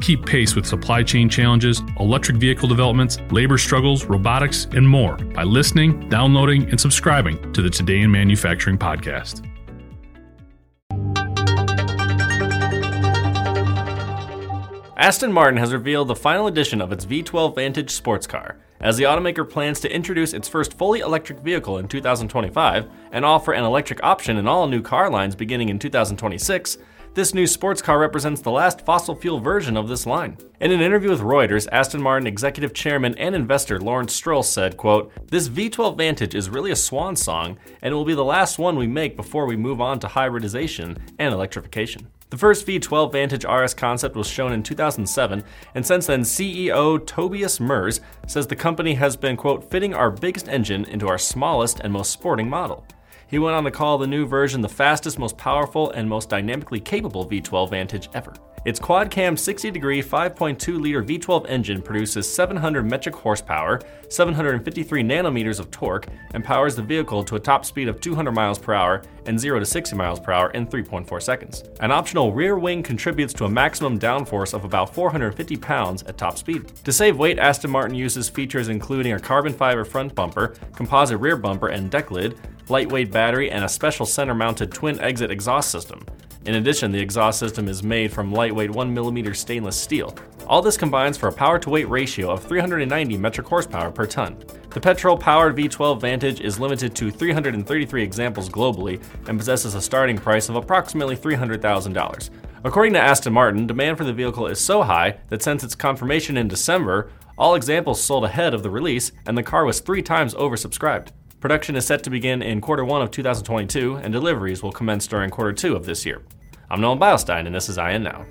Keep pace with supply chain challenges, electric vehicle developments, labor struggles, robotics, and more by listening, downloading, and subscribing to the Today in Manufacturing podcast. Aston Martin has revealed the final edition of its V12 Vantage sports car, as the automaker plans to introduce its first fully electric vehicle in 2025 and offer an electric option in all new car lines beginning in 2026. This new sports car represents the last fossil fuel version of this line. In an interview with Reuters, Aston Martin executive chairman and investor Lawrence Stroll said, quote, This V12 Vantage is really a swan song, and it will be the last one we make before we move on to hybridization and electrification. The first V12 Vantage RS concept was shown in 2007, and since then, CEO Tobias Moers says the company has been, quote, fitting our biggest engine into our smallest and most sporting model. He went on to call the new version the fastest, most powerful, and most dynamically capable V12 Vantage ever. Its quad cam 60 degree 5.2 liter V12 engine produces 700 metric horsepower, 753 nanometers of torque, and powers the vehicle to a top speed of 200 miles per hour and 0 to 60 miles per hour in 3.4 seconds. An optional rear wing contributes to a maximum downforce of about 450 pounds at top speed. To save weight, Aston Martin uses features including a carbon fiber front bumper, composite rear bumper and deck lid, lightweight battery, and a special center mounted twin exit exhaust system. In addition, the exhaust system is made from lightweight 1mm stainless steel. All this combines for a power to weight ratio of 390 metric horsepower per ton. The petrol powered V12 Vantage is limited to 333 examples globally and possesses a starting price of approximately $300,000. According to Aston Martin, demand for the vehicle is so high that since its confirmation in December, all examples sold ahead of the release and the car was three times oversubscribed. Production is set to begin in quarter one of 2022, and deliveries will commence during quarter two of this year. I'm Nolan Beilstein, and this is IEN Now.